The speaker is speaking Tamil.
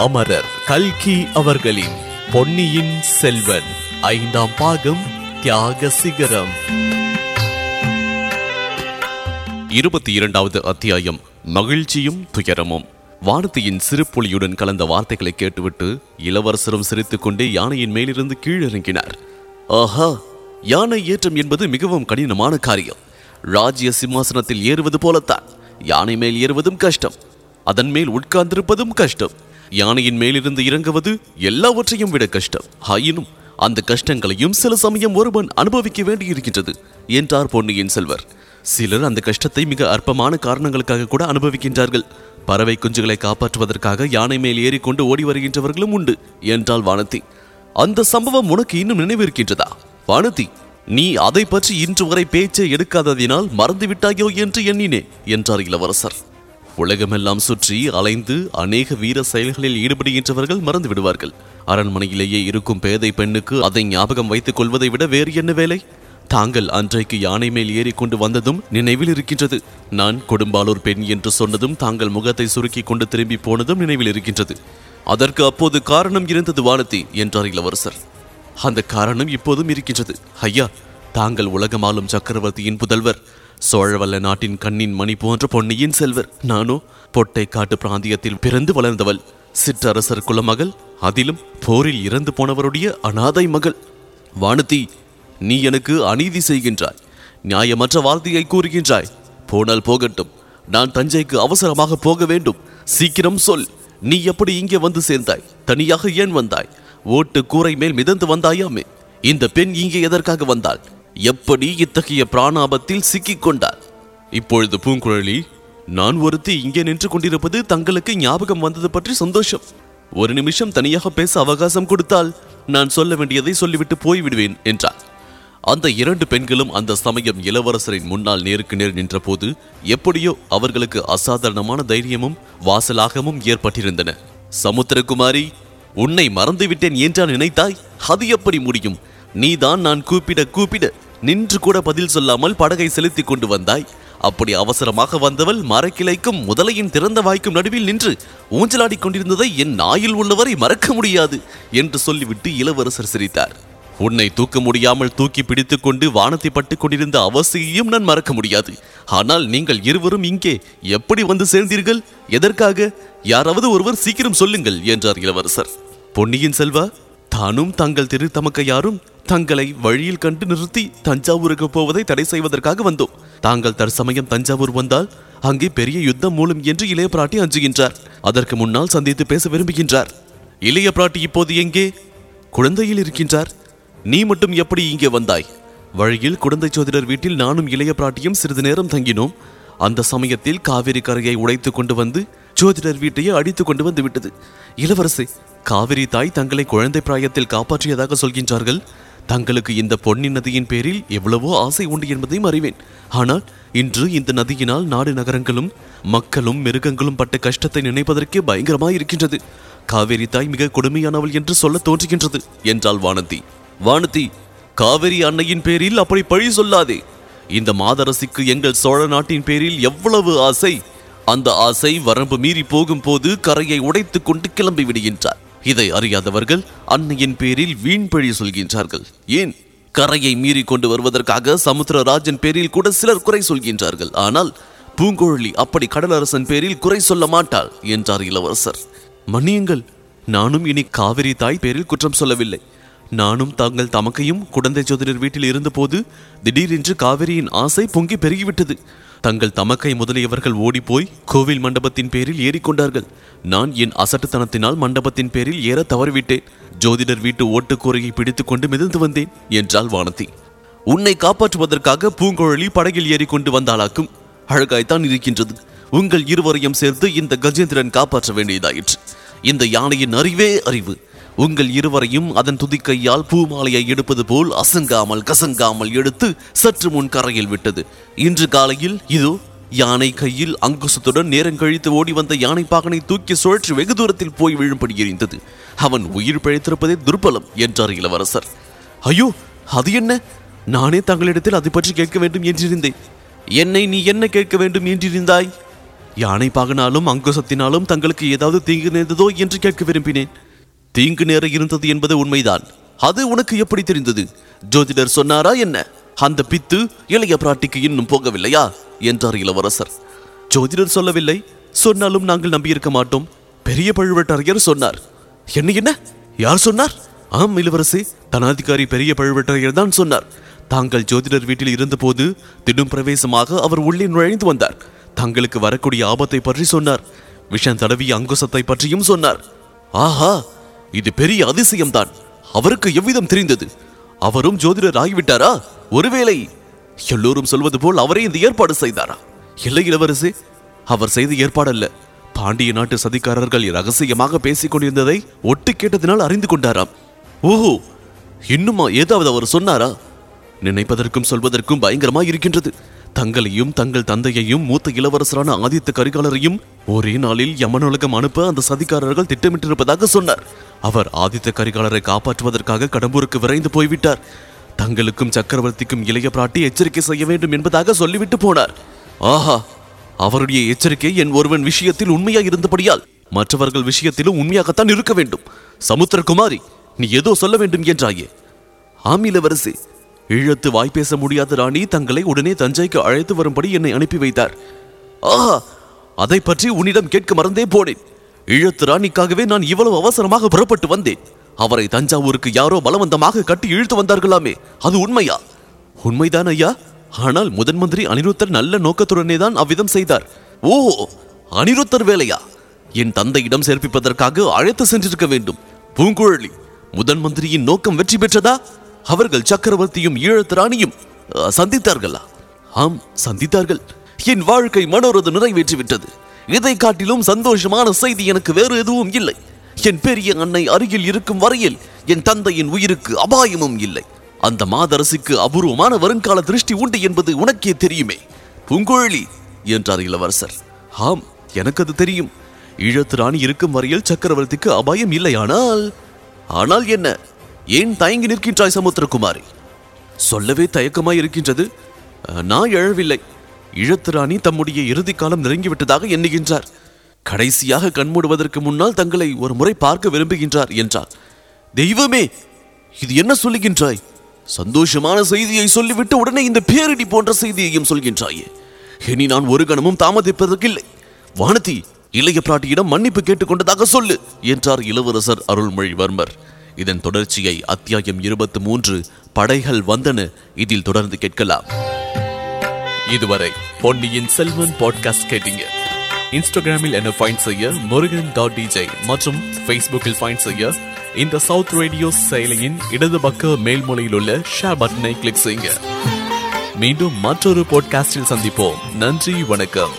அமரர் கல்கி அவர்களின் பொன்னியின் செல்வன் ஐந்தாம் பாகம் தியாக சிகரம். இருபத்தி இரண்டாவது அத்தியாயம் மகிழ்ச்சியும் துயரமும். வானத்தியின் சிறுபொலியுடன் கலந்த வார்த்தைகளை கேட்டுவிட்டு இளவரசரும் சிரித்துக்கொண்டே யானையின் மேலிருந்து கீழிறங்கினார். ஆஹா யானை ஏற்றம் என்பது மிகவும் கடினமான காரியம். ராஜ்ய சிம்மாசனத்தில் ஏறுவது போலத்தான். யானை மேல் ஏறுவதும் கஷ்டம். அதன் மேல் உட்கார்ந்திருப்பதும் கஷ்டம். யானையின் மேலிருந்து இறங்குவது எல்லாவற்றையும் விட கஷ்டம். ஆயினும் அந்த கஷ்டங்களையும் சில சமயம் ஒருவன் அனுபவிக்க வேண்டியிருக்கின்றது என்றார் பொன்னியின் செல்வர். சிலர் அந்த கஷ்டத்தை மிக அற்பமான காரணங்களுக்காக கூட அனுபவிக்கின்றார்கள். பறவை குஞ்சுகளை காப்பாற்றுவதற்காக யானை மேல் ஏறிக்கொண்டு ஓடி வருகின்றவர்களும் உண்டு என்றாள் வானதி. அந்த சம்பவம் உனக்கு இன்னும் நினைவிருக்கின்றதா? வானதி நீ அதை பற்றி இன்று வரை பேச்சை எடுக்காததினால் மறந்துவிட்டாயோ என்று எண்ணினேன் என்றார் இளவரசர். உலகமெல்லாம் சுற்றி அலைந்து அநேக வீர செயல்களில் ஈடுபடுகின்றவர்கள் மறந்து விடுவார்கள் அரண்மனையிலேயே இருக்கும் பேதை பெண்ணுக்கு அதை ஞாபகம் வைத்துக் கொள்வதை விட வேறு என்ன வேலை? தாங்கள் அன்றைக்கு யானை மேல் ஏறிக்கொண்டு வந்ததும் நினைவில் இருக்கின்றது. நான் கொடும்பாலூர் பெண் என்று சொன்னதும் தாங்கள் முகத்தை சுருக்கி கொண்டு திரும்பி போனதும் நினைவில் இருக்கின்றது. அதற்கு அப்போது காரணம் இருந்தது வானதி என்றார் இளவரசர். அந்த காரணம் இப்போதும் இருக்கின்றது. ஐயா தாங்கள் உலகமாலும் சக்கரவர்த்தியின் புதல்வர். சோழவல்ல நாட்டின் கண்ணின் மணி போன்ற பொன்னியின் செல்வர். நானோ பொட்டை காட்டு பிராந்தியத்தில் பிறந்து வளர்ந்தவள். சிற்றரசர் குலமகள் அதிலும் போரில் இறந்து போனவருடைய அனாதை மகள். வானதி நீ எனக்கு அநீதி செய்கின்றாய். நியாயமற்ற வார்த்தையை கூறுகின்றாய். போனால் போகட்டும். நான் தஞ்சைக்கு அவசரமாக போக வேண்டும். சீக்கிரம் சொல். நீ எப்படி இங்கே வந்து சேர்ந்தாய்? தனியாக ஏன் வந்தாய்? ஓட்டு கூரை மேல் மிதந்து வந்தாயாமே. இந்த பெண் இங்கே எதற்காக வந்தாள்? எப்படி இத்தகைய பிராணாபத்தில் சிக்கிக்கொண்டார்? இப்பொழுது பூங்குழலி நான் ஒருத்தி இங்கே நின்று கொண்டிருப்பது தங்களுக்கு ஞாபகம் வந்தது பற்றி சந்தோஷம். ஒரு நிமிஷம் தனியாக பேச அவகாசம் கொடுத்தால் நான் சொல்ல வேண்டியதை சொல்லிவிட்டு போய்விடுவேன் என்றார். அந்த இரண்டு பெண்களும் அந்த சமயம் இளவரசரின் முன்னால் நேருக்கு நேர் நின்றபோது எப்படியோ அவர்களுக்கு அசாதாரணமான தைரியமும் வாசலாகமும் ஏற்பட்டிருந்தன. சமுத்திரகுமாரி உன்னை மறந்துவிட்டேன் என்றான் நினைத்தாய்? அது எப்படி முடியும்? நீதான் நான் கூப்பிட கூப்பிட நின்று கூட பதில் சொல்லாமல் படகை செலுத்திக் கொண்டு வந்தாய். அப்படி அவசரமாக வந்தவள் மரக்கிளைக்கும் முதலையின் திறந்த வாய்க்கும் நடுவில் நின்று ஊஞ்சலாடிக் கொண்டிருந்ததை என் நாயில் உள்ளவரை மறக்க முடியாது என்று சொல்லிவிட்டு இளவரசர் சிரித்தார். உன்னை தூக்க முடியாமல் தூக்கி பிடித்துக்கொண்டு வானத்தை பட்டுக் கொண்டிருந்த அவசியம் நான் மறக்க முடியாது. ஆனால் நீங்கள் இருவரும் இங்கே எப்படி வந்து சேர்ந்தீர்கள்? எதற்காக? யாராவது ஒருவர் சீக்கிரம் சொல்லுங்கள் என்றார் இளவரசர். பொன்னியின் செல்வா தானும் தங்கள் திரு தமக்கையாரும் தங்களை வழியில் கண்டு நிறுத்தி தஞ்சாவூருக்கு போவதை தடை செய்வதற்காக வந்தோம். தாங்கள் தற்சமயம் தஞ்சாவூர் வந்தால் அங்கே பெரிய யுத்தம் மூலம் என்று இளைய பிராட்டி அஞ்சுகின்றார். அதற்கு முன்னால் சந்தித்து பேச விரும்புகின்றார். இளைய பிராட்டி இப்போது எங்கே? குழந்தையில் இருக்கின்றார். நீ மட்டும் எப்படி இங்கே வந்தாய்? வழியில் குழந்தை சோதிடர் வீட்டில் நானும் இளைய பிராட்டியும் சிறிது நேரம் தங்கினோம். அந்த சமயத்தில் காவிரி கரையை உடைத்து கொண்டு வந்து ஜோதிடர் வீட்டையே அடித்து கொண்டு வந்து விட்டது. இளவரசி காவிரி தாய் தங்களை குழந்தை பிராயத்தில் காப்பாற்றியதாக சொல்கின்றார்கள். தங்களுக்கு இந்த பொன்னி நதியின் பேரில் எவ்வளவோ ஆசை உண்டு என்பதையும் அறிவேன் ஆனால் இன்று இந்த நதியினால் நாடு நகரங்களும் மக்களும் மிருகங்களும் பட்ட கஷ்டத்தை நினைப்பதற்கே பயங்கரமாய் இருக்கின்றது. காவேரி தாய் மிக கொடுமையானவள் என்று சொல்ல தோன்றுகின்றது என்றாள் வானதி. வானதி காவிரி அன்னையின் பேரில் அப்படி பழி சொல்லாதே. இந்த மாதரசிக்கு எங்கள் சோழ நாட்டின் பேரில் எவ்வளவு ஆசை. அந்த ஆசை வரம்பு மீறி போகும்போது கரையை உடைத்துக் கொண்டு கிளம்பி விடுகின்றார் இதை அறியாதவர்கள் அன்னையின் பேரில் வீண் பழி சொல்கின்றார்கள். ஏன்? கரையை மீறி கொண்டு வருவதற்காக சமுத்திரராஜன் பேரில் கூட சிலர் குறை சொல்கின்றார்கள். ஆனால் பூங்குழலி அப்படி கடலரசன் பேரில் குறை சொல்ல மாட்டாள் என்றார் இளவரசர். மன்னியுங்கள் நானும் இனி காவிரி தாய் பேரில் குற்றம் சொல்லவில்லை. நானும் தங்கள் தமக்கையும் குடந்தை சோதரர் வீட்டில் இருந்தபோது திடீரென்று காவிரியின் ஆசை பொங்கி பெருகிவிட்டது. தங்கள் தமக்கை முதலியவர்கள் ஓடிப்போய் கோவில் மண்டபத்தின் பேரில் ஏறிக்கொண்டார்கள். நான் என் அசட்டுத்தனத்தினால் மண்டபத்தின் பேரில் ஏற தவறிவிட்டேன். ஜோதிடர் வீட்டு ஓட்டுக்கூரையை பிடித்துக்கொண்டு மிதந்து வந்தேன் என்றாள் வானதி. உன்னை காப்பாற்றுவதற்காக பூங்குழலி படகில் ஏறிக்கொண்டு வந்தாளாக்கும். அழகாய்த்தான் இருக்கின்றது. உங்கள் இருவரையும் சேர்த்து இந்த கஜேந்திரன் காப்பாற்ற வேண்டியதாயிற்று. இந்த யானையின் அறிவே அறிவு. உங்கள் இருவரையும் அதன் துதிக்கையால் பூமாலையை எடுப்பது போல் அசங்காமல் கசங்காமல் எடுத்து சற்று முன் கரையில் விட்டது. இன்று காலையில் இதோ யானை கையில் அங்குசத்துடன் நேரம் கழித்து ஓடி வந்த யானை பாகனை தூக்கி சுழற்றி வெகு தூரத்தில் போய் விழும்படி எரிந்தது. அவன் உயிர் பிழைத்திருப்பதே துர்பலம் என்றார் இளவரசர். ஐயோ அது என்ன? நானே தங்களிடத்தில் அதை பற்றி கேட்க வேண்டும் என்றிருந்தேன். என்னை நீ என்ன கேட்க வேண்டும் என்றிருந்தாய்? யானை பாகனாலும் அங்குசத்தினாலும் தங்களுக்கு ஏதாவது தீங்கு நேர்ந்ததோ என்று கேட்க விரும்பினேன். தீங்கு நேர இருந்தது என்பது உண்மைதான். அது உனக்கு எப்படி தெரிந்தது? ஜோதிடர் சொன்னாரா என்ன? அந்த பித்து இளைய பிராட்டிக்கு இன்னும் போகவில்லையா? என்றார் இளவரசர். ஜோதிடர் சொல்லவில்லை. சொன்னாலும் நாங்கள் நம்பியிருக்க மாட்டோம். பெரிய பழுவேட்டரையர் சொன்னார். என்ன என்ன? யார் சொன்னார்? ஆம் இளவரசி தனாதிகாரி பெரிய பழுவேட்டரையர் தான் சொன்னார். தாங்கள் ஜோதிடர் வீட்டில் இருந்தபோது திடும் பிரவேசமாக அவர் உள்ளே நுழைந்து வந்தார். தங்களுக்கு வரக்கூடிய ஆபத்தை பற்றி சொன்னார். விஷம் தடவிய அங்குசத்தை பற்றியும் சொன்னார். ஆஹா இது பெரிய அதிசயம்தான். அவருக்கு எவ்விதம் தெரிந்தது? அவரும் ஜோதிடர் ஆகிவிட்டாரா ஒருவேளை எல்லோரும் சொல்வது போல் அவரே இந்த ஏற்பாடு செய்தாரா? இல்லை இளவரசி அவர் செய்த ஏற்பாடல்ல. பாண்டிய நாட்டு சதிகாரர்கள் ரகசியமாக பேசிக் கொண்டிருந்ததை ஒட்டு கேட்டதினால் அறிந்து கொண்டாராம். ஓஹோ இன்னுமா ஏதாவது அவர் சொன்னாரா? நினைப்பதற்கும் சொல்வதற்கும் பயங்கரமாய் இருக்கின்றது. தங்களையும் தங்கள் தந்தையையும் மூத்த இளவரசரான ஆதித்த கரிகாலரையும் ஒரே நாளில் யமனுலகம் அனுப்ப அந்த சதிகாரர்கள் திட்டமிட்டிருப்பதாக சொன்னார். அவர் ஆதித்த கரிகாலரை காப்பாற்றுவதற்காக கடம்பூருக்கு விரைந்து போய்விட்டார். தங்களுக்கும் சக்கரவர்த்திக்கும் இளைய பிராட்டி எச்சரிக்கை செய்ய வேண்டும் என்பதாக சொல்லிவிட்டு போனார். ஆஹா அவருடைய எச்சரிக்கை என் ஒருவன் விஷயத்தில் உண்மையாக இருந்தபடியால் மற்றவர்கள் விஷயத்திலும் உண்மையாகத்தான் இருக்க வேண்டும். சமுத்திரகுமாரி நீ ஏதோ சொல்ல வேண்டும் என்றாயே. ஆம் இளவரசி. ஈழத்து வாய் பேச முடியாத ராணி தங்களை உடனே தஞ்சைக்கு அழைத்து வரும்படி என்னை அனுப்பி வைத்தார். ஆஹா அதை பற்றி உன்னிடம் கேட்க மறந்தே போனேன். ஈழத்து ராணிக்காகவே நான் இவ்வளவு அவசரமாக புறப்பட்டு வந்தேன். அவரை தஞ்சாவூருக்கு யாரோ பலவந்தமாக கட்டி இழுத்து வந்தார்களாமே அது உண்மையா? உண்மைதான் ஐயா. ஆனால் முதன் மந்திரி அனிருத்தர் நல்ல நோக்கத்துடனே தான் அவ்விதம் செய்தார். ஓ அனிருத்தர் வேலையா? என் தந்தையிடம் சேர்ப்பிப்பதற்காக அழைத்து சென்றிருக்க வேண்டும். பூங்குழலி முதன் மந்திரியின் நோக்கம் வெற்றி பெற்றதா? அவர்கள் சக்கரவர்த்தியும் ஈழத்து ராணியும் சந்தித்தார்களா? ஆம் சந்தித்தார்கள். என் வாழ்க்கை மனோரது நிறைவேற்றி விட்டது இதை காட்டிலும் சந்தோஷமான செய்தி எனக்கு வேறு எதுவும் இல்லை. என் பெரிய அன்னை அருகில் இருக்கும் வரையில் என் தந்தையின் உயிருக்கு அபாயமும் இல்லை. அந்த மாதரசுக்கு அபூர்வமான வருங்கால திருஷ்டி உண்டு என்பது உனக்கே தெரியுமே. பூங்குழலி என்றார் இளவரசர். ஆம் எனக்கு அது தெரியும். ஈழத்து ராணி இருக்கும் வரையில் சக்கரவர்த்திக்கு அபாயம் இல்லை ஆனால் ஆனால் என்ன? ஏன் தயங்கி நிற்கின்றாய் சமுத்திரகுமாரி? சொல்லவே தயக்கமாய் இருக்கின்றது. நான் எழவில்லை. இழத்துராணி தம்முடைய இறுதி காலம் நெருங்கிவிட்டதாக எண்ணுகின்றார். கடைசியாக கண்மூடுவதற்கு முன்னால் தங்களை ஒரு முறை பார்க்க விரும்புகின்றார் என்றார். தெய்வமே இது என்ன சொல்லுகின்றாய்? சந்தோஷமான செய்தியை சொல்லிவிட்டு உடனே இந்த பேரிடி போன்ற செய்தியையும் சொல்கின்றாயே. இனி நான் ஒரு கணமும் தாமதிப்பதற்கில்லை. வானதி இளைய பிராட்டியிடம் மன்னிப்பு கேட்டுக்கொண்டதாக சொல்லு என்றார் இளவரசர் அருள்மொழிவர்மர். இதன் தொடர்ச்சியை அத்தியாயம் இருபத்தி மூன்று படைகள் வந்தன. இதில் தொடர்ந்து கேட்கலாம். இதுவரை பொன்னியின் செல்வன் பாட்காஸ்ட் கேட்டீங்க. இன்ஸ்டாகிராமில் என்ன ஃபைண்ட் செய்ய முருகன் டாட் டிஜே மற்றும் ஃபேஸ்புக்கில் ஃபைண்ட் செய்ய இந்த சவுத் ரேடியோ செயலியின் இடது பக்க மேல்மொழியில் உள்ள ஷேர் பட்டனை கிளிக் செய்யுங்க. மீண்டும் மற்றொரு பாட்காஸ்டில் சந்திப்போம். நன்றி வணக்கம்.